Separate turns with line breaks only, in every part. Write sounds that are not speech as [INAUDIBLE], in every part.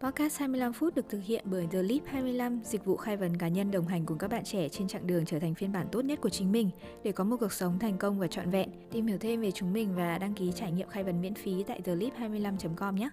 Podcast 25 phút được thực hiện bởi The Leap 25, dịch vụ khai vấn cá nhân đồng hành cùng các bạn trẻ trên chặng đường trở thành phiên bản tốt nhất của chính mình để có một cuộc sống thành công và trọn vẹn. Tìm hiểu thêm về chúng mình và đăng ký trải nghiệm khai vấn miễn phí tại theleap25.com nhé.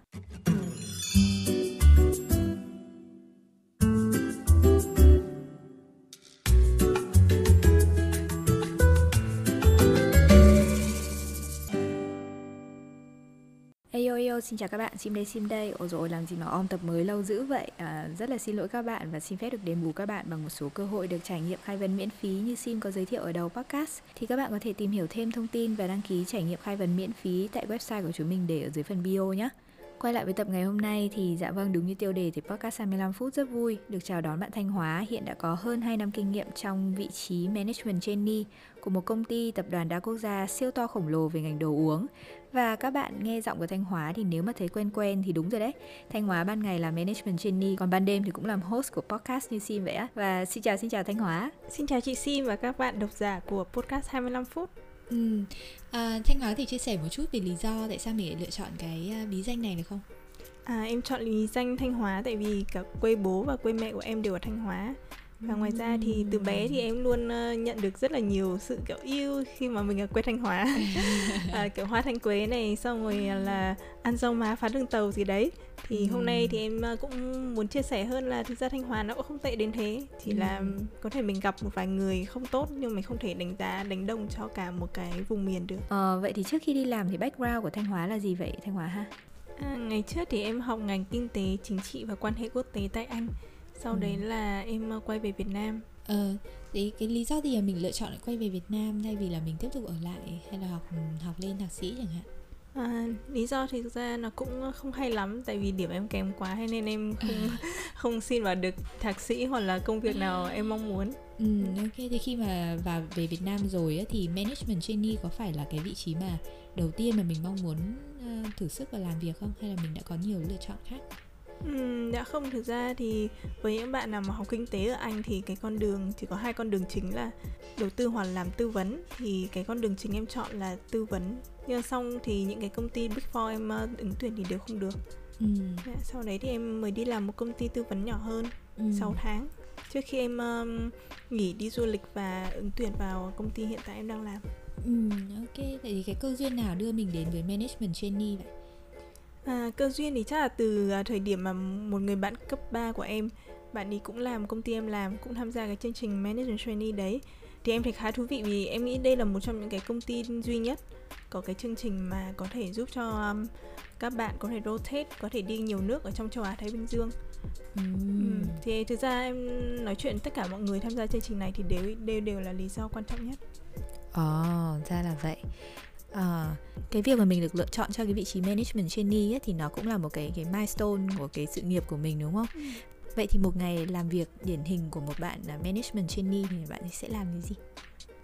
Ayo xin chào các bạn, Sim đây Sim đây. Ôi rồi làm gì mà om tập mới lâu dữ vậy. À, Rất là xin lỗi các bạn và xin phép được đền bù các bạn Bằng một số cơ hội được trải nghiệm khai vấn miễn phí Như Sim có giới thiệu ở đầu podcast. Thì các bạn có thể tìm hiểu thêm thông tin và đăng ký trải nghiệm khai vấn miễn phí Tại website của chúng mình để ở dưới phần bio nhé Quay lại với tập ngày hôm nay thì dạ vâng đúng như tiêu đề thì podcast 25 phút rất vui. Được chào đón bạn Thanh Hóa, hiện đã có hơn 2 năm kinh nghiệm trong vị trí management trainee của một công ty tập đoàn đa quốc gia siêu to khổng lồ về ngành đồ uống. Và các bạn nghe giọng của Thanh Hóa thì nếu mà thấy quen quen thì đúng rồi đấy. Thanh Hóa ban ngày là management trainee, còn ban đêm thì cũng làm host của podcast như Sim vậy á. Và xin chào xin chào Thanh Hóa.
Xin chào chị Sim và các bạn độc giả của podcast 25 phút.
Ừ. À, Thanh Hóa thì chia sẻ một chút về lý do tại sao mình lại lựa chọn cái à, bí danh này được không?
À, em chọn lý danh Thanh Hóa tại vì cả quê bố và quê mẹ của em đều ở Thanh Hóa và ngoài ra thì từ bé thì em luôn uh, nhận được rất là nhiều sự kiểu yêu khi mà mình ở quê thanh hóa. [LAUGHS] À, kiểu hoa thanh quế này xong rồi là ăn rau má phá đường tàu gì đấy. Thì hôm nay thì em uh, cũng muốn chia sẻ hơn là thực ra thanh hóa nó cũng không tệ đến thế. Chỉ là có thể mình gặp một vài người không tốt nhưng mình không thể đánh giá đánh đồng cho cả một cái vùng miền được.
Ờ, vậy thì trước khi đi làm thì background của thanh hóa là gì vậy thanh hóa ha?
À, ngày trước thì em học ngành kinh tế chính trị và quan hệ quốc tế tại anh sau ừ. đấy là em ờ, quay về Việt Nam
ờ thế cái lý do gì mà mình lựa chọn lại quay về Việt Nam thay vì là mình tiếp tục ở lại hay là học học lên thạc sĩ chẳng hạn
À, lý do thì thực ra nó cũng không hay lắm tại vì điểm em kém quá hay nên em không [LAUGHS] không xin vào được thạc sĩ hoặc là công việc nào em mong muốn.
Ừ, ok thì khi mà vào về Việt Nam rồi á, thì management trainee có phải là cái vị trí mà đầu tiên mà mình mong muốn uh, thử sức và làm việc không hay là mình đã có nhiều lựa chọn khác?
Ừ, đã không thực ra thì với những bạn nào mà học kinh tế ở Anh thì cái con đường chỉ có hai con đường chính là đầu tư hoặc làm tư vấn thì cái con đường chính em chọn là tư vấn nhưng xong thì những cái công ty Big Four em uh, ứng tuyển thì đều không được ừ. Dạ, sau đấy thì em mới đi làm một công ty tư vấn nhỏ hơn ừ. 6 tháng trước khi em um, nghỉ đi du lịch và ứng tuyển vào công ty hiện tại em đang làm
Ừ, ok. Vậy thì cái cơ duyên nào đưa mình đến với management trainee vậy?
À, cơ duyên thì chắc là từ à, thời điểm mà một người bạn cấp 3 của em bạn ấy cũng làm công ty em làm cũng tham gia cái chương trình management trainee đấy thì em thấy khá thú vị vì em nghĩ đây là một trong những cái công ty duy nhất có cái chương trình mà có thể giúp cho um, các bạn có thể rotate có thể đi nhiều nước ở trong châu Á Thái Bình Dương mm. ừ. thì thực ra em nói chuyện tất cả mọi người tham gia chương trình này thì đều đều đều là lý do quan trọng nhất
Ồ, oh, ra là vậy à, cái việc mà mình được lựa chọn cho cái vị trí management trainee ấy, thì nó cũng là một cái cái milestone của cái sự nghiệp của mình đúng không? Ừ. Vậy thì một ngày làm việc điển hình của một bạn là management trainee thì bạn sẽ làm cái gì?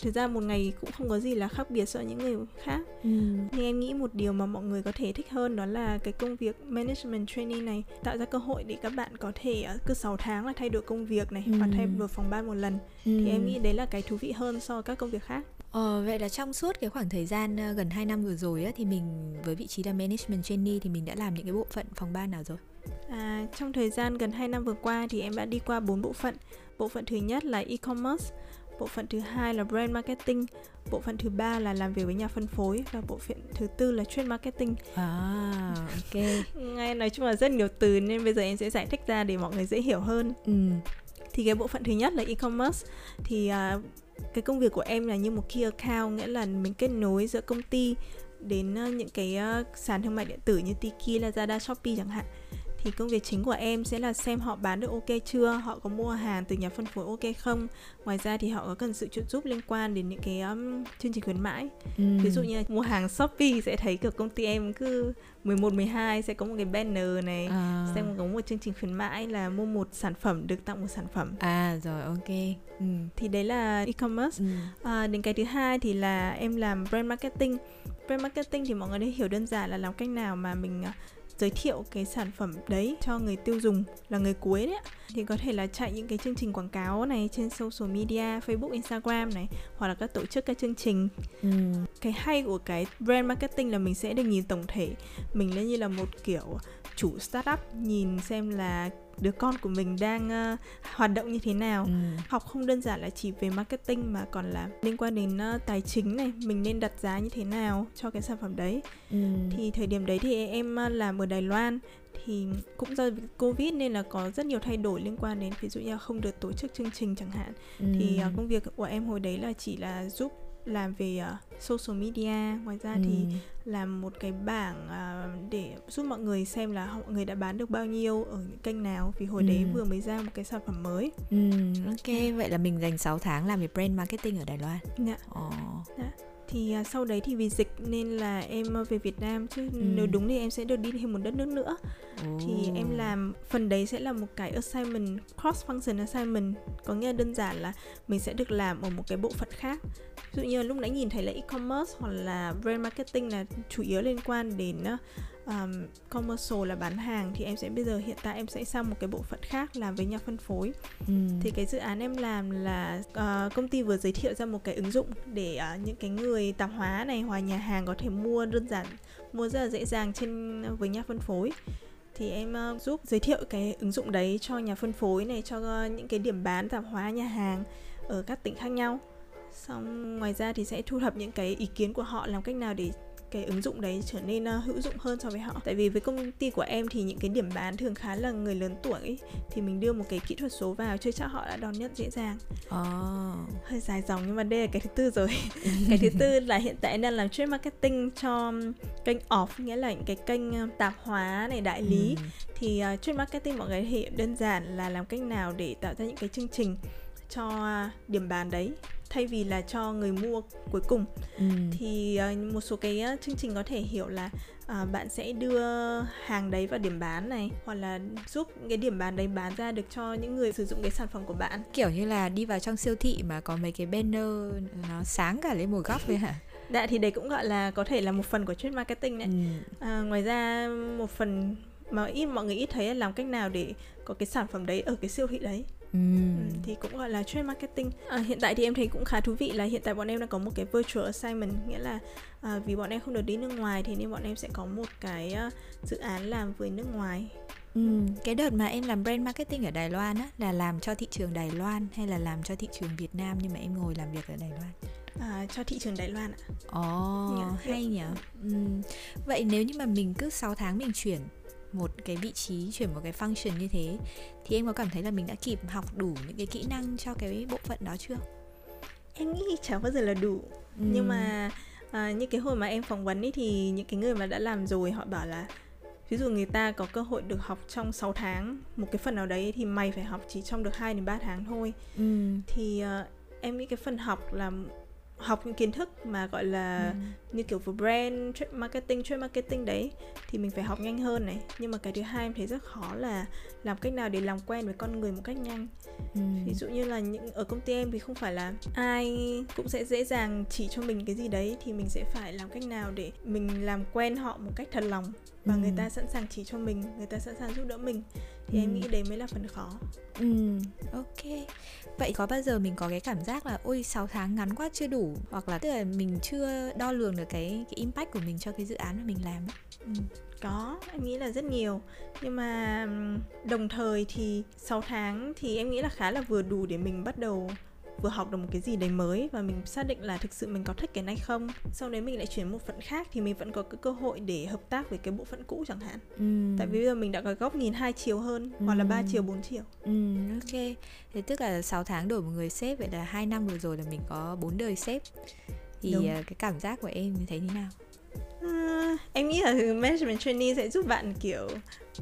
thực ra một ngày cũng không có gì là khác biệt so với những người khác ừ. nhưng em nghĩ một điều mà mọi người có thể thích hơn đó là cái công việc management training này tạo ra cơ hội để các bạn có thể ờ, cứ 6 tháng là thay đổi công việc này ừ. hoặc thay đổi phòng ban một lần ừ. thì em nghĩ đấy là cái thú vị hơn so với các công việc khác
Ờ, vậy là trong suốt cái khoảng thời gian uh, gần 2 năm vừa rồi á, thì mình với vị trí là management trainee thì mình đã làm những cái bộ phận phòng ban nào rồi?
À, trong thời gian gần 2 năm vừa qua thì em đã đi qua 4 bộ phận. Bộ phận thứ nhất là e-commerce, bộ phận thứ hai là brand marketing, bộ phận thứ ba là làm việc với nhà phân phối và bộ phận thứ tư là trade marketing.
À, ok. [LAUGHS]
Ngay nói chung là rất nhiều từ nên bây giờ em sẽ giải thích ra để mọi người dễ hiểu hơn. Ừ. Thì cái bộ phận thứ nhất là e-commerce thì uh, cái công việc của em là như một key account nghĩa là mình kết nối giữa công ty đến ờ, những cái ờ, sàn thương mại điện tử như Tiki, Lazada, Shopee chẳng hạn thì công việc chính của em sẽ là xem họ bán được ok chưa họ có mua hàng từ nhà phân phối ok không ngoài ra thì họ có cần sự trợ giúp liên quan đến những cái um, chương trình khuyến mãi ừ. ví dụ như là mua hàng shopee sẽ thấy kiểu công ty em cứ 11, 12 sẽ có một cái banner này à. sẽ có một chương trình khuyến mãi là mua một sản phẩm được tặng một sản phẩm
à rồi ok
ừ. thì đấy là e-commerce ừ. à, đến cái thứ hai thì là em làm brand marketing brand marketing thì mọi người đã hiểu đơn giản là làm cách nào mà mình uh, giới thiệu cái sản phẩm đấy cho người tiêu dùng là người cuối đấy thì có thể là chạy những cái chương trình quảng cáo này trên social media Facebook Instagram này hoặc là các tổ chức các chương trình. Ừ. cái hay của cái brand marketing là mình sẽ được nhìn tổng thể. Mình lên như là một kiểu chủ startup nhìn xem là đứa con của mình đang uh, hoạt động như thế nào ừ. học không đơn giản là chỉ về marketing mà còn là liên quan đến uh, tài chính này mình nên đặt giá như thế nào cho cái sản phẩm đấy ừ. thì thời điểm đấy thì em uh, làm ở đài loan thì cũng do covid nên là có rất nhiều thay đổi liên quan đến ví dụ như là không được tổ chức chương trình chẳng hạn ừ. thì uh, công việc của em hồi đấy là chỉ là giúp làm về uh, social media ngoài ra ừ. thì làm một cái bảng uh, để giúp mọi người xem là mọi người đã bán được bao nhiêu ở những kênh nào vì hồi ừ. đấy vừa mới ra một cái sản phẩm mới
ừ, ok vậy là mình dành 6 tháng làm về brand marketing ở Đài Loan
dạ. Oh. dạ thì uh, sau đấy thì vì dịch nên là em về Việt Nam chứ ừ. nếu đúng thì em sẽ được đi thêm một đất nước nữa oh. thì em làm phần đấy sẽ là một cái assignment cross function assignment có nghĩa là đơn giản là mình sẽ được làm ở một cái bộ phận khác ví dụ như lúc nãy nhìn thấy là e-commerce hoặc là brand marketing là chủ yếu liên quan đến um, commercial là bán hàng thì em sẽ bây giờ hiện tại em sẽ sang một cái bộ phận khác làm với nhà phân phối. Ừ. thì cái dự án em làm là uh, công ty vừa giới thiệu ra một cái ứng dụng để uh, những cái người tạp hóa này hoặc nhà hàng có thể mua đơn giản mua rất là dễ dàng trên với nhà phân phối. Thì em uh, giúp giới thiệu cái ứng dụng đấy cho nhà phân phối này cho uh, những cái điểm bán tạp hóa nhà hàng ở các tỉnh khác nhau. Xong ngoài ra thì sẽ thu thập những cái ý kiến của họ làm cách nào để cái ứng dụng đấy trở nên uh, hữu dụng hơn so với họ. Tại vì với công ty của em thì những cái điểm bán thường khá là người lớn tuổi ấy, thì mình đưa một cái kỹ thuật số vào chơi chắc họ đã đón nhận dễ dàng. Oh. hơi dài dòng nhưng mà đây là cái thứ tư rồi. [LAUGHS] Cái thứ tư là hiện tại đang làm trade marketing cho kênh off nghĩa là những cái kênh tạp hóa này đại lý. Ừ. thì uh, trade marketing mọi người hiểu đơn giản là làm cách nào để tạo ra những cái chương trình cho điểm bán đấy thay vì là cho người mua cuối cùng ừ. thì uh, một số cái uh, chương trình có thể hiểu là uh, bạn sẽ đưa hàng đấy vào điểm bán này hoặc là giúp cái điểm bán đấy bán ra được cho những người sử dụng cái sản phẩm của bạn
kiểu như là đi vào trong siêu thị mà có mấy cái banner nó sáng cả lên một góc vậy hả [LAUGHS]
Dạ thì đấy cũng gọi là có thể là một phần của trade marketing đấy. Ừ. À, ngoài ra một phần mà ít mọi người ít thấy là làm cách nào để có cái sản phẩm đấy ở cái siêu thị đấy Mm. thì cũng gọi là trade marketing à, hiện tại thì em thấy cũng khá thú vị là hiện tại bọn em đang có một cái virtual assignment nghĩa là à, vì bọn em không được đi nước ngoài thì nên bọn em sẽ có một cái uh, dự án làm với nước ngoài
Ừ, cái đợt mà em làm brand marketing ở Đài Loan á là làm cho thị trường Đài Loan hay là làm cho thị trường Việt Nam nhưng mà em ngồi làm việc ở Đài Loan?
À, cho thị trường Đài Loan ạ.
Ồ, oh, hay nhỉ. Ừ. Vậy nếu như mà mình cứ 6 tháng mình chuyển một cái vị trí chuyển một cái function như thế thì em có cảm thấy là mình đã kịp học đủ những cái kỹ năng cho cái bộ phận đó chưa
em nghĩ chẳng bao giờ là đủ ừ. nhưng mà à, như cái hồi mà em phỏng vấn ấy thì những cái người mà đã làm rồi họ bảo là ví dụ người ta có cơ hội được học trong 6 tháng một cái phần nào đấy thì mày phải học chỉ trong được 2 đến 3 tháng thôi ừ. thì uh, em nghĩ cái phần học là học những kiến thức mà gọi là ừ. như kiểu về brand trade marketing trade marketing đấy thì mình phải học nhanh hơn này nhưng mà cái thứ hai em thấy rất khó là làm cách nào để làm quen với con người một cách nhanh ừ. ví dụ như là những ở công ty em thì không phải là ai cũng sẽ dễ dàng chỉ cho mình cái gì đấy thì mình sẽ phải làm cách nào để mình làm quen họ một cách thật lòng và ừ. người ta sẵn sàng chỉ cho mình người ta sẵn sàng giúp đỡ mình thì ừ. em nghĩ đấy mới là phần khó
ừ ok vậy có bao giờ mình có cái cảm giác là, ôi 6 tháng ngắn quá chưa đủ hoặc là, tức là mình chưa đo lường được cái cái impact của mình cho cái dự án mà mình làm ấy.
Ừ có, em nghĩ là rất nhiều nhưng mà đồng thời thì 6 tháng thì em nghĩ là khá là vừa đủ để mình bắt đầu vừa học được một cái gì đấy mới và mình xác định là thực sự mình có thích cái này không sau đấy mình lại chuyển một phận khác thì mình vẫn có cái cơ hội để hợp tác với cái bộ phận cũ chẳng hạn ừ. tại vì bây giờ mình đã có góc nhìn hai chiều hơn ừ. hoặc là ba chiều bốn chiều
ừ, ok thế tức là 6 tháng đổi một người sếp vậy là hai năm vừa rồi là mình có bốn đời sếp thì Đúng. À, cái cảm giác của em thấy thế nào
À, em nghĩ là management trainee sẽ giúp bạn kiểu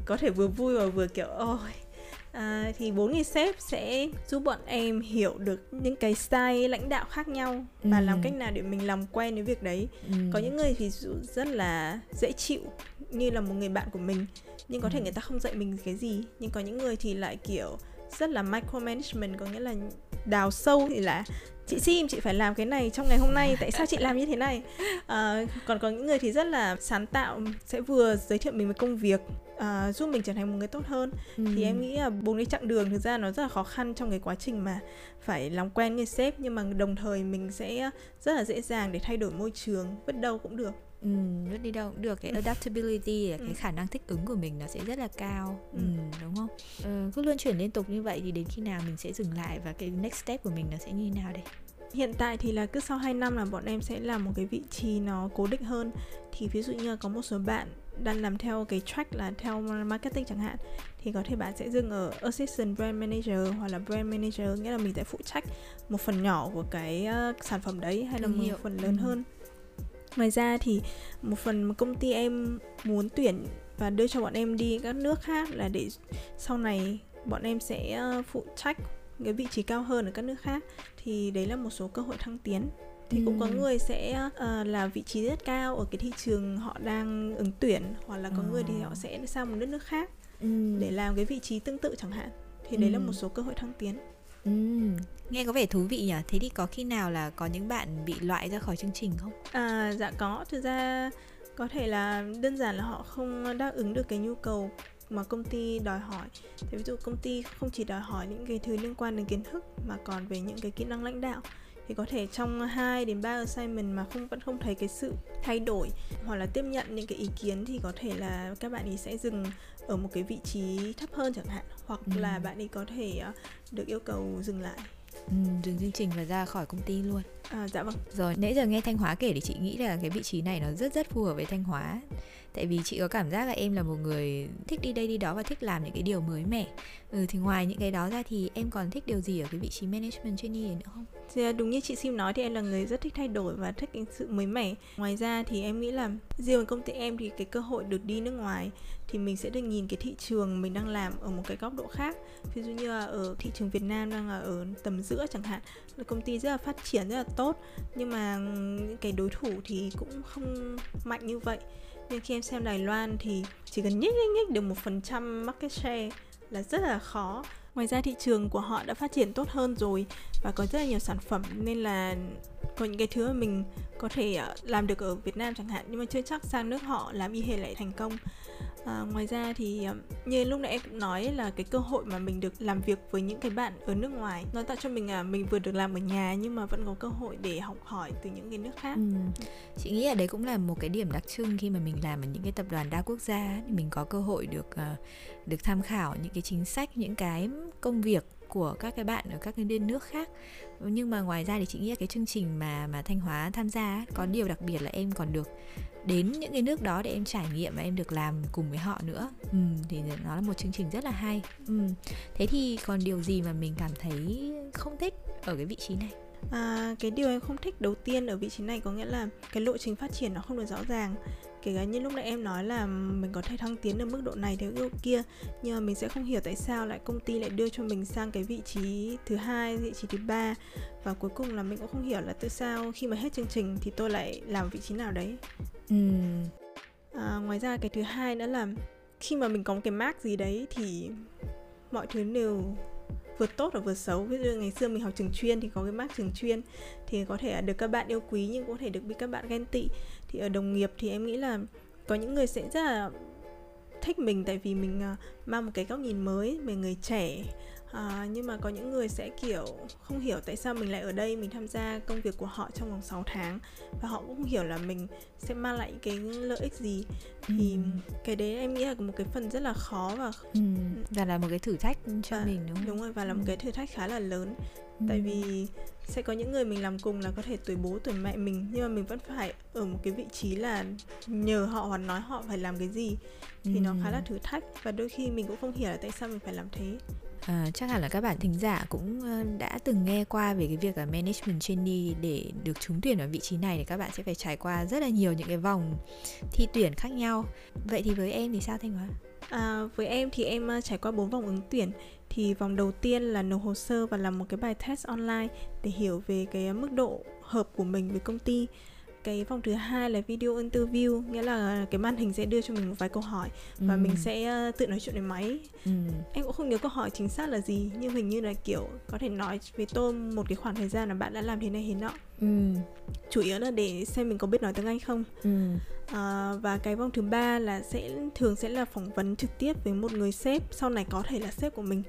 có thể vừa vui và vừa kiểu ôi à, thì bốn người sếp sẽ giúp bọn em hiểu được những cái style lãnh đạo khác nhau và ừ. làm cách nào để mình làm quen với việc đấy ừ. có những người thì rất là dễ chịu như là một người bạn của mình nhưng có thể ừ. người ta không dạy mình cái gì nhưng có những người thì lại kiểu rất là micromanagement có nghĩa là đào sâu thì là chị sim chị phải làm cái này trong ngày hôm nay tại sao chị làm như thế này à, [LAUGHS] còn có những người thì rất là sáng tạo sẽ vừa giới thiệu mình với công việc uh, giúp mình trở thành một người tốt hơn. Ừ. thì em nghĩ là bốn cái chặng đường thực ra nó rất là khó khăn trong cái quá trình mà phải làm quen người sếp nhưng mà đồng thời mình sẽ rất là dễ dàng để thay đổi môi trường bất đâu cũng được.
Ừ, lướt đi đâu cũng được. Cái adaptability là cái ừ. khả năng thích ứng của mình nó sẽ rất là cao. Ừ. Ừ, đúng không? Ờ, cứ luân chuyển liên tục như vậy thì đến khi nào mình sẽ dừng lại và cái next step của mình nó sẽ như thế nào đây
Hiện tại thì là cứ sau 2 năm là bọn em sẽ làm một cái vị trí nó cố định hơn. Thì ví dụ như là có một số bạn đang làm theo cái track là theo marketing chẳng hạn Thì có thể bạn sẽ dừng ở Assistant Brand Manager hoặc là Brand Manager Nghĩa là mình sẽ phụ trách một phần nhỏ của cái uh, sản phẩm đấy hay là một phần lớn ừ. hơn. Ngoài ra thì một phần công ty em muốn tuyển và đưa cho bọn em đi các nước khác là để sau này bọn em sẽ ờ, phụ trách cái vị trí cao hơn ở các nước khác thì đấy là một số cơ hội thăng tiến thì ừ. cũng có người sẽ uh, là vị trí rất cao ở cái thị trường họ đang ứng tuyển hoặc là có ừ. người thì họ sẽ sang một nước nước khác ừ. để làm cái vị trí tương tự chẳng hạn thì ừ. đấy là một số cơ hội thăng tiến
Ừ, nghe có vẻ thú vị nhỉ? Thế thì có khi nào là có những bạn bị loại ra khỏi chương trình không?
À dạ có, thực ra có thể là đơn giản là họ không đáp ứng được cái nhu cầu mà công ty đòi hỏi. Thì ví dụ công ty không chỉ đòi hỏi những cái thứ liên quan đến kiến thức mà còn về những cái kỹ năng lãnh đạo thì có thể trong 2 đến 3 assignment mà không vẫn không thấy cái sự thay đổi hoặc là tiếp nhận những cái ý kiến thì có thể là các bạn ấy sẽ dừng ở một cái vị trí thấp hơn chẳng hạn hoặc ừ. là bạn ấy có thể ờ, được yêu cầu dừng lại.
Ừ, dừng chương trình và ra khỏi công ty luôn.
À, dạ vâng.
Rồi nãy giờ nghe thanh hóa kể thì chị nghĩ là cái vị trí này nó rất rất phù hợp với thanh hóa tại vì chị có cảm giác là em là một người thích đi đây đi đó và thích làm những cái điều mới mẻ. Ừ, thì ngoài những cái đó ra thì em còn thích điều gì ở cái vị trí management trainee nữa không?
Thì à, đúng như chị Sim nói thì em là người rất thích thay đổi và thích cái sự mới mẻ. Ngoài ra thì em nghĩ là riêng công ty em thì cái cơ hội được đi nước ngoài thì mình sẽ được nhìn cái thị trường mình đang làm ở một cái góc độ khác. Ví dụ như là ở thị trường Việt Nam đang là ở tầm giữa chẳng hạn là công ty rất là phát triển rất là tốt. Nhưng mà ừ, những cái đối thủ thì cũng không mạnh như vậy nhưng khi em xem Đài Loan thì chỉ cần nhích nhích nhích được một phần trăm market share là rất là khó. Ngoài ra thị trường của họ đã phát triển tốt hơn rồi và có rất là nhiều sản phẩm. Nên là có những cái thứ mà mình có thể ờ, làm được ở Việt Nam chẳng hạn nhưng mà chưa chắc sang nước họ làm y hệt lại thành công. À, ngoài ra thì ờ, như lúc nãy em cũng nói là cái cơ hội mà mình được làm việc với những cái bạn ở nước ngoài nó tạo cho mình à mình vừa được làm ở nhà nhưng mà vẫn có cơ hội để học hỏi từ những cái nước khác. Ừ.
chị nghĩ là đấy cũng là một cái điểm đặc trưng khi mà mình làm ở những cái tập đoàn đa quốc gia thì mình có cơ hội được ờ, được tham khảo những cái chính sách những cái công việc của các cái bạn ở các cái bên nước khác. Nhưng mà ngoài ra thì chị nghĩ là cái chương trình mà mà thanh hóa tham gia có điều đặc biệt là em còn được đến những cái nước đó để em trải nghiệm và em được làm cùng với họ nữa. Ừ, thì nó là một chương trình rất là hay. Ừ. thế thì còn điều gì mà mình cảm thấy không thích ở cái vị trí này?
À, cái điều em không thích đầu tiên ở vị trí này có nghĩa là cái lộ trình phát triển nó không được rõ ràng. Kể cả như lúc nãy em nói là mình có thể thăng tiến ở mức độ này đến mức độ kia nhưng mà mình sẽ không hiểu tại sao lại công ty lại đưa cho mình sang cái vị trí thứ hai vị trí thứ ba. Và cuối cùng là mình cũng không hiểu là tại sao khi mà hết chương trình thì tôi lại làm vị trí nào đấy. Ừ. à, ngoài ra cái thứ hai nữa là khi mà mình có một cái mark gì đấy thì mọi thứ đều vừa tốt và vừa xấu. Ví dụ ngày xưa mình học trường chuyên thì có cái mác trường chuyên thì có thể được các bạn yêu quý nhưng cũng có thể được bị các bạn ghen tị. Thì ở đồng nghiệp thì em nghĩ là có những người sẽ rất là thích mình tại vì mình à, mang một cái góc nhìn mới về người trẻ à, nhưng mà có những người sẽ kiểu không hiểu tại sao mình lại ở đây mình tham gia công việc của họ trong vòng 6 tháng và họ cũng không hiểu là mình sẽ mang lại cái lợi ích gì thì ừ. cái đấy em nghĩ là một cái phần rất là khó và
ừ. và là một cái thử thách cho và, mình đúng không?
đúng rồi và là một cái thử thách khá là lớn ừ. tại vì sẽ có những người mình làm cùng là có thể tuổi bố tuổi mẹ mình nhưng mà mình vẫn phải ở một cái vị trí là nhờ họ hoặc nói họ phải làm cái gì thì ừ. nó khá là thử thách và đôi khi mình cũng không hiểu là tại sao mình phải làm thế
À, chắc hẳn là các bạn thính giả cũng ờ, đã từng nghe qua về cái việc là management trainee để được trúng tuyển vào vị trí này thì các bạn sẽ phải trải qua rất là nhiều những cái vòng thi tuyển khác nhau. Vậy thì với em thì sao Thanh Hóa?
À, với em thì em ờ, trải qua bốn vòng ứng tuyển thì vòng đầu tiên là nộp hồ sơ và làm một cái bài test online để hiểu về cái mức độ hợp của mình với công ty cái vòng thứ hai là video interview nghĩa là cái màn hình sẽ đưa cho mình một vài câu hỏi và ừ. mình sẽ uh, tự nói chuyện với máy ừ. em cũng không nhớ câu hỏi chính xác là gì nhưng hình như là kiểu có thể nói với tôi một cái khoảng thời gian là bạn đã làm thế này thế nọ ừ. chủ yếu là để xem mình có biết nói tiếng anh không ừ. à, và cái vòng thứ ba là sẽ thường sẽ là phỏng vấn trực tiếp với một người sếp sau này có thể là sếp của mình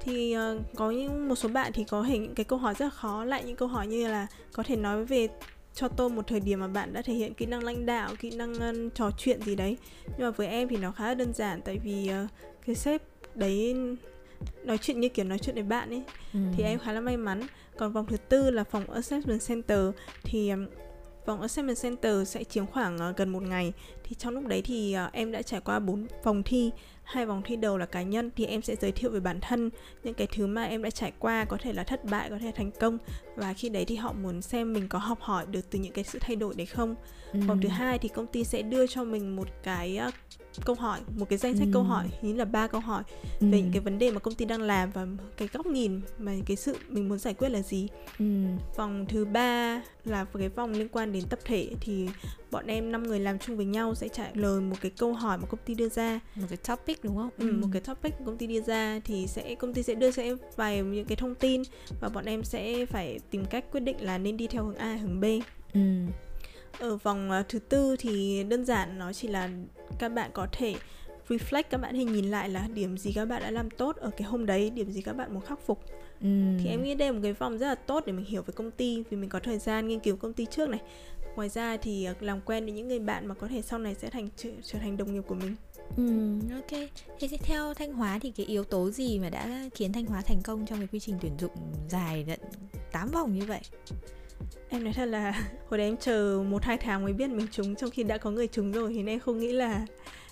thì uh, có những một số bạn thì có hình những cái câu hỏi rất là khó lại những câu hỏi như là có thể nói về cho tôi một thời điểm mà bạn đã thể hiện kỹ năng lãnh đạo kỹ năng uh, trò chuyện gì đấy. Nhưng mà với em thì nó khá là đơn giản tại vì uh, cái sếp đấy nói chuyện như kiểu nói chuyện với bạn ấy. Ừ. thì em khá là may mắn. Còn vòng thứ tư là phòng assessment center. Thì um, vòng assessment center sẽ chiếm khoảng uh, gần một ngày thì trong lúc đấy thì uh, em đã trải qua bốn vòng thi hai vòng thi đầu là cá nhân thì em sẽ giới thiệu về bản thân những cái thứ mà em đã trải qua có thể là thất bại có thể là thành công và khi đấy thì họ muốn xem mình có học hỏi được từ những cái sự thay đổi đấy không ừ. vòng thứ hai thì công ty sẽ đưa cho mình một cái uh, câu hỏi một cái danh sách ừ. câu hỏi như là ba câu hỏi ừ. về những cái vấn đề mà công ty đang làm và cái góc nhìn mà cái sự mình muốn giải quyết là gì ừ. vòng thứ ba là cái vòng liên quan đến tập thể thì bọn em năm người làm chung với nhau sẽ trả lời một cái câu hỏi mà công ty đưa ra
một cái topic đúng không?
Ừ, ừ. một cái topic công ty đưa ra thì sẽ công ty sẽ đưa em vài những cái thông tin và bọn em sẽ phải tìm cách quyết định là nên đi theo hướng A hướng B. Ừ ở vòng uh, thứ tư thì đơn giản nó chỉ là các bạn có thể reflect các bạn hãy nhìn lại là điểm gì các bạn đã làm tốt ở cái hôm đấy điểm gì các bạn muốn khắc phục ừ. thì em nghĩ đây là một cái vòng rất là tốt để mình hiểu về công ty vì mình có thời gian nghiên cứu công ty trước này ngoài ra thì ờ, làm quen với những người bạn mà có thể sau này sẽ thành trở, trở thành đồng nghiệp của mình
Ừ, ok. Thế thì theo Thanh Hóa thì cái yếu tố gì mà đã khiến Thanh Hóa thành công trong cái quy trình tuyển dụng dài tận 8 vòng như vậy?
em nói thật là [LAUGHS] hồi đấy em chờ một hai tháng mới biết mình trúng trong khi đã có người trúng rồi thì em không nghĩ là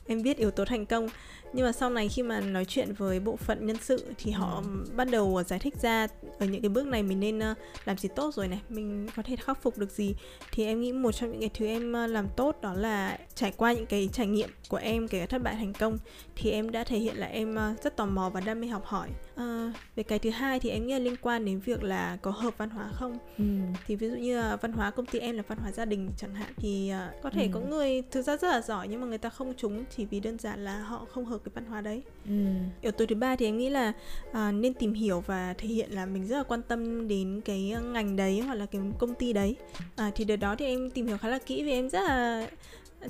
em biết yếu tố thành công. Nhưng mà sau này khi mà nói chuyện với bộ phận nhân sự thì họ ừ. bắt đầu giải thích ra ở những cái bước này mình nên uh, làm gì tốt rồi này mình có thể khắc phục được gì. Thì em nghĩ một trong những cái thứ em uh, làm tốt đó là trải qua những cái trải nghiệm của em kể cả thất bại thành công thì em đã thể hiện là em uh, rất tò mò và đam mê học hỏi uh, về cái thứ hai thì em nghĩ là liên quan đến việc là có hợp văn hóa không ừ. thì ví dụ như uh, văn hóa công ty em là văn hóa gia đình chẳng hạn thì uh, có thể ừ. có người thực ra rất là giỏi nhưng mà người ta không trúng chỉ vì đơn giản là họ không hợp cái văn hóa đấy ừ. yếu tố thứ ba thì em nghĩ là uh, nên tìm hiểu và thể hiện là mình rất là quan tâm đến cái ngành đấy hoặc là cái công ty đấy uh, thì đợt đó thì em tìm hiểu khá là kỹ vì em rất là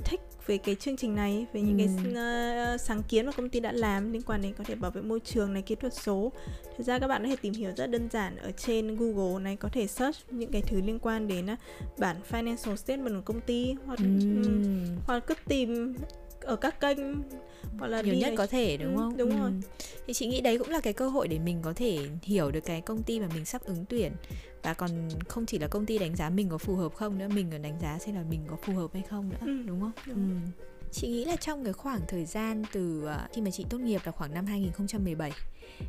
thích về cái chương trình này về những ừ. cái uh, sáng kiến mà công ty đã làm liên quan đến có thể bảo vệ môi trường này kỹ thuật số thực ra các bạn có thể tìm hiểu rất đơn giản ở trên Google này có thể search những cái thứ liên quan đến uh, bản financial statement của công ty hoặc ừ. um, hoặc cứ tìm ở các kênh
hoặc là nhiều nhất có thể đúng ừ, không
đúng ừ. rồi
thì chị nghĩ đấy cũng là cái cơ hội để mình có thể hiểu được cái công ty mà mình sắp ứng tuyển và còn không chỉ là công ty đánh giá mình có phù hợp không nữa mình còn đánh giá xem là mình có phù hợp hay không nữa ừ. đúng không đúng. Ừ. chị nghĩ là trong cái khoảng thời gian từ uh, khi mà chị tốt nghiệp là khoảng năm 2017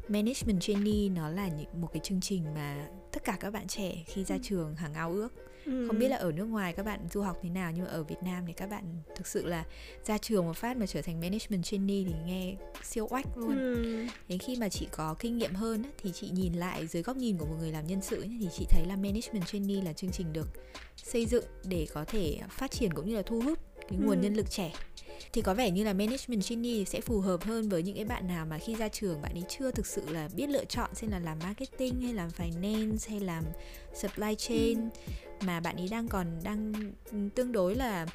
management trainee nó là một cái chương trình mà tất cả các bạn trẻ khi ra ừ. trường hàng ao ước ừ. không biết là ở nước ngoài các bạn du học thế nào nhưng mà ở Việt Nam thì các bạn thực sự là ra trường một phát mà trở thành management trainee thì nghe siêu oách luôn ừ. đến khi mà chị có kinh nghiệm hơn thì chị nhìn lại dưới góc nhìn của một người làm nhân sự thì chị thấy là management trainee là chương trình được xây dựng để có thể phát triển cũng như là thu hút cái nguồn ừ. nhân lực trẻ thì có vẻ như là management trainee sẽ phù hợp hơn với những cái bạn nào mà khi ra trường bạn ấy chưa thực sự là biết lựa chọn xem là làm marketing hay làm finance hay làm supply chain ừ. mà bạn ấy đang còn đang tương đối là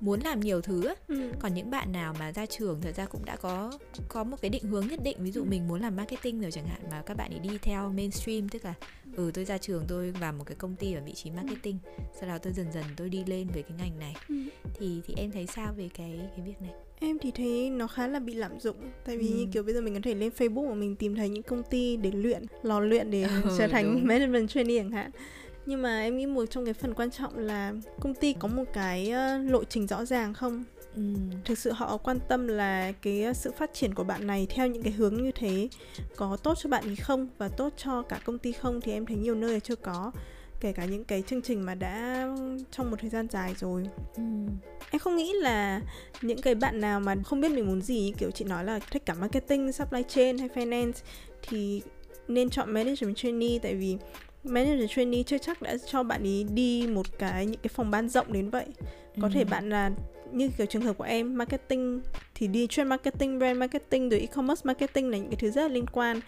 muốn làm nhiều thứ ừ. còn những bạn nào mà ra trường thật ra cũng đã có có một cái định hướng nhất định ví dụ ừ. mình muốn làm marketing rồi chẳng hạn mà các bạn ấy đi theo mainstream tức là ừ tôi ra trường tôi vào một cái công ty ở vị trí marketing. Sau đó tôi dần dần tôi đi lên về cái ngành này. Ừ. thì thì em thấy sao về cái cái việc này?
Em thì thấy nó khá là bị lạm dụng. Tại vì ừ. như kiểu bây giờ mình có thể lên facebook mà mình tìm thấy những công ty để luyện lò luyện để [LAUGHS] ừ, trở thành đúng. management trainee chẳng hạn. Nhưng mà em nghĩ một trong cái phần quan trọng là công ty có một cái lộ trình rõ ràng không Ừ. thực sự họ quan tâm là cái sự phát triển của bạn này theo những cái hướng như thế có tốt cho bạn ý không và tốt cho cả công ty không thì em thấy nhiều nơi là chưa có kể cả những cái chương trình mà đã trong một thời gian dài rồi ừ. em không nghĩ là những cái bạn nào mà không biết mình muốn gì kiểu chị nói là thích cả marketing supply chain hay finance thì nên chọn management trainee tại vì manager trainee chưa chắc đã cho bạn ý đi một cái những cái phòng ban rộng đến vậy có ừ. thể bạn là như kiểu trường hợp của em marketing thì đi chuyên marketing brand marketing rồi e-commerce marketing là những cái thứ rất là liên quan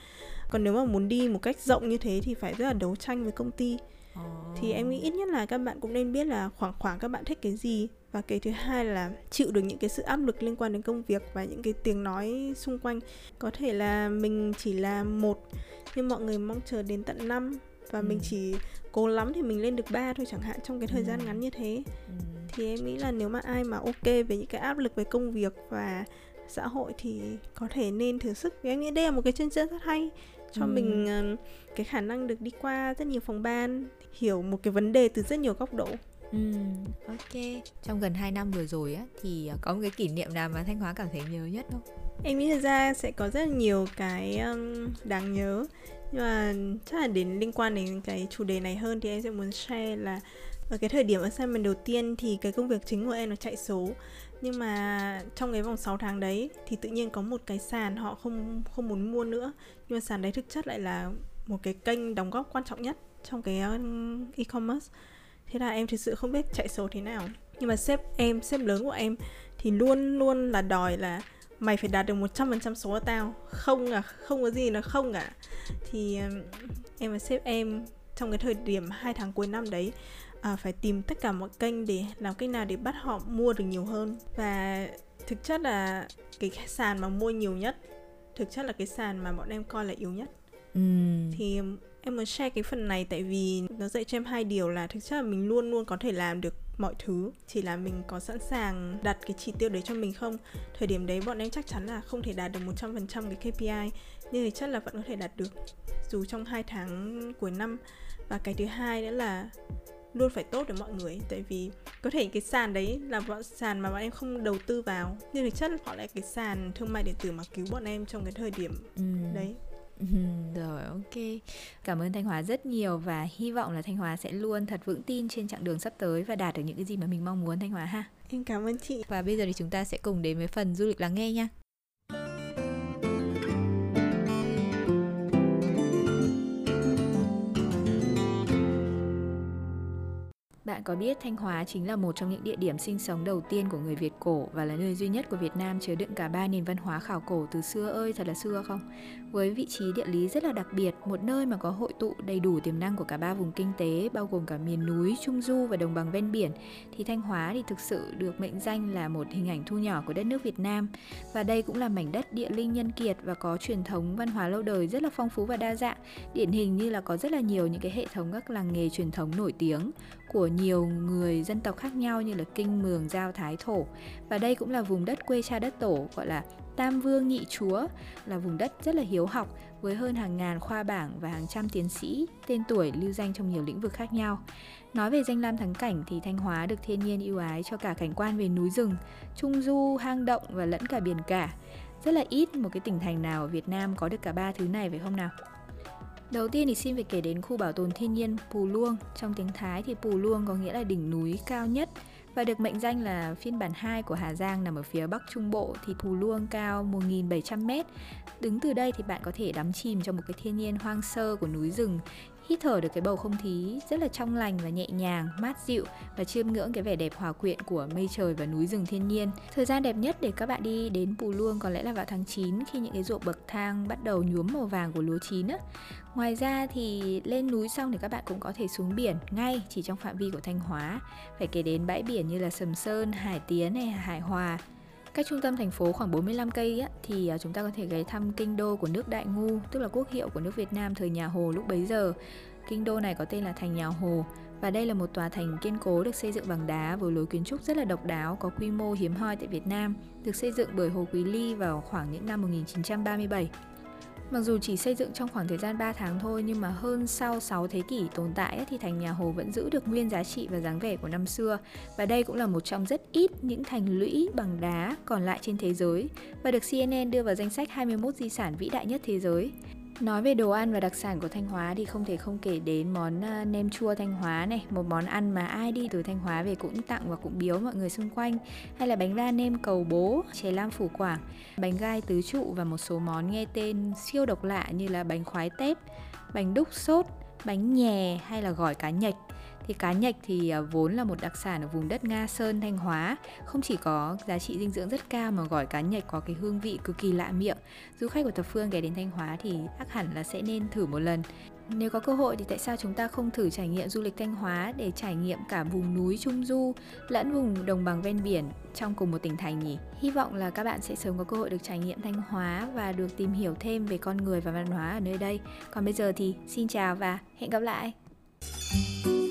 còn nếu mà muốn đi một cách rộng như thế thì phải rất là đấu tranh với công ty oh. thì em nghĩ ít nhất là các bạn cũng nên biết là khoảng khoảng các bạn thích cái gì và cái thứ hai là chịu được những cái sự áp lực liên quan đến công việc và những cái tiếng nói xung quanh có thể là mình chỉ là một nhưng mọi người mong chờ đến tận năm và ừ. mình chỉ cố lắm thì mình lên được ba thôi chẳng hạn trong cái thời ừ. gian ngắn như thế ừ. thì em nghĩ là nếu mà ai mà ok về những cái áp lực về công việc và xã hội thì có thể nên thử sức em nghĩ đây là một cái chân rất hay cho ừ. mình uh, cái khả năng được đi qua rất nhiều phòng ban hiểu một cái vấn đề từ rất nhiều góc độ
Ừ, ok. Trong gần 2 năm vừa rồi á thì ờ, có một cái kỷ niệm nào mà Thanh Hóa cảm thấy nhớ nhất không?
Em nghĩ ra sẽ có rất là nhiều cái um, đáng nhớ nhưng mà chắc là đến liên quan đến cái chủ đề này hơn thì em sẽ muốn share là ở cái thời điểm assignment đầu tiên thì cái công việc chính của em nó chạy số. Nhưng mà trong cái vòng 6 tháng đấy thì tự nhiên có một cái sàn họ không không muốn mua nữa. Nhưng mà sàn đấy thực chất lại là một cái kênh đóng góp quan trọng nhất trong cái um, e-commerce. Thế là em thực sự không biết chạy số thế nào. Nhưng mà sếp em, sếp lớn của em thì luôn luôn là đòi là mày phải đạt được 100% số của tao. Không à không có gì là không cả. Thì um, em và sếp em trong cái thời điểm hai tháng cuối năm đấy à, phải tìm tất cả mọi kênh để làm cách nào để bắt họ mua được nhiều hơn. Và thực chất là cái sàn mà mua nhiều nhất thực chất là cái sàn mà bọn em coi là yếu nhất. Ừ. thì em muốn share cái phần này tại vì nó dạy cho em hai điều là thực chất là mình luôn luôn có thể làm được mọi thứ chỉ là mình có sẵn sàng đặt cái chỉ tiêu đấy cho mình không? Thời điểm đấy bọn em chắc chắn là không thể đạt được 100% cái KPI nhưng thực chất là vẫn có thể đạt được dù trong hai tháng cuối năm. Và cái thứ hai nữa là luôn phải tốt để mọi người tại vì có thể cái sàn đấy là bọn sàn mà bọn em không đầu tư vào nhưng thực chất họ lại cái sàn thương mại điện tử mà cứu bọn em trong cái thời điểm ừ. đấy
rồi ok. Cảm ơn Thanh Hóa rất nhiều Và hy vọng là Thanh Hóa sẽ luôn thật vững tin Trên chặng đường sắp tới Và đạt được những cái gì mà mình mong muốn Thanh Hóa ha.
Em cảm ơn chị.
Và bây giờ thì chúng ta sẽ cùng đến với phần du lịch lắng nghe nha Bạn có biết Thanh Hóa chính là một trong những địa điểm sinh sống đầu tiên của người Việt cổ và là nơi duy nhất của Việt Nam chứa đựng cả ba nền văn hóa khảo cổ từ xưa ơi thật là xưa không? Với vị trí địa lý rất là đặc biệt, một nơi mà có hội tụ đầy đủ tiềm năng của cả ba vùng kinh tế bao gồm cả miền núi, trung du và đồng bằng ven biển thì Thanh Hóa thì thực sự được mệnh danh là một hình ảnh thu nhỏ của đất nước Việt Nam và đây cũng là mảnh đất địa linh nhân kiệt và có truyền thống văn hóa lâu đời rất là phong phú và đa dạng. Điển hình như là có rất là nhiều những cái hệ thống các làng nghề truyền thống nổi tiếng của nhiều người dân tộc khác nhau như là Kinh, Mường, Giao, Thái, Thổ. Và đây cũng là vùng đất quê cha đất tổ gọi là Tam Vương Nhị Chúa, là vùng đất rất là hiếu học với hơn hàng ngàn khoa bảng và hàng trăm tiến sĩ tên tuổi lưu danh trong nhiều lĩnh vực khác nhau. Nói về danh lam thắng cảnh thì Thanh Hóa được thiên nhiên ưu ái cho cả cảnh quan về núi rừng, trung du, hang động và lẫn cả biển cả. Rất là ít một cái tỉnh thành nào ở Việt Nam có được cả ba thứ này phải không nào? Đầu tiên thì xin phải kể đến khu bảo tồn thiên nhiên Pù Luông. Trong tiếng Thái thì Pù Luông có nghĩa là đỉnh núi cao nhất và được mệnh danh là phiên bản 2 của Hà Giang nằm ở phía Bắc Trung Bộ, thì Pù Luông cao 1.700m. Đứng từ đây thì bạn có thể đắm chìm trong một cái thiên nhiên hoang sơ của núi rừng hít thở được cái bầu không khí rất là trong lành và nhẹ nhàng, mát dịu và chiêm ngưỡng cái vẻ đẹp hòa quyện của mây trời và núi rừng thiên nhiên. Thời gian đẹp nhất để các bạn đi đến Pù Luông có lẽ là vào tháng 9 khi những cái ruộng bậc thang bắt đầu nhuốm màu vàng của lúa chín á. Ngoài ra thì lên núi xong thì các bạn cũng có thể xuống biển ngay chỉ trong phạm vi của Thanh Hóa. Phải kể đến bãi biển như là Sầm Sơn, Hải Tiến hay Hải Hòa Cách trung tâm thành phố khoảng 45 cây á, thì à, chúng ta có thể ghé thăm kinh đô của nước Đại Ngu, tức là quốc hiệu của nước Việt Nam thời nhà Hồ lúc bấy giờ. Kinh đô này có tên là thành nhà Hồ và đây là một tòa thành kiên cố được xây dựng bằng đá với lối kiến trúc rất là độc đáo, có quy mô hiếm hoi tại Việt Nam, được xây dựng bởi Hồ Quý Ly vào khoảng những năm 1937. Mặc dù chỉ xây dựng trong khoảng thời gian 3 tháng thôi, nhưng mà hơn sau 6 thế kỷ tồn tại thì thành nhà Hồ vẫn giữ được nguyên giá trị và dáng vẻ của năm xưa. Và đây cũng là một trong rất ít những thành lũy bằng đá còn lại trên thế giới và được CNN đưa vào danh sách 21 di sản vĩ đại nhất thế giới. Nói về đồ ăn và đặc sản của Thanh Hóa thì không thể không kể đến món ờ, nem chua Thanh Hóa này, một món ăn mà ai đi từ Thanh Hóa về cũng tặng và cũng biếu mọi người xung quanh, hay là bánh đa nem cầu bố, chè lam phủ quảng, bánh gai tứ trụ và một số món nghe tên siêu độc lạ như là bánh khoái tép, bánh đúc sốt, bánh nhè hay là gỏi cá nhạch. Thì cá nhạch thì à, vốn là một đặc sản ở vùng đất Nga Sơn, Thanh Hóa, không chỉ có giá trị dinh dưỡng rất cao mà gỏi cá nhạch có cái hương vị cực kỳ lạ miệng. Du khách của thập phương ghé đến Thanh Hóa thì chắc hẳn là sẽ nên thử một lần. Nếu có cơ hội thì tại sao chúng ta không thử trải nghiệm du lịch Thanh Hóa để trải nghiệm cả vùng núi Trung Du lẫn vùng đồng bằng ven biển trong cùng một tỉnh thành nhỉ? Hy vọng là các bạn sẽ sớm có cơ hội được trải nghiệm Thanh Hóa và được tìm hiểu thêm về con người và văn hóa ở nơi đây. Còn bây giờ thì xin chào và hẹn gặp lại. thank you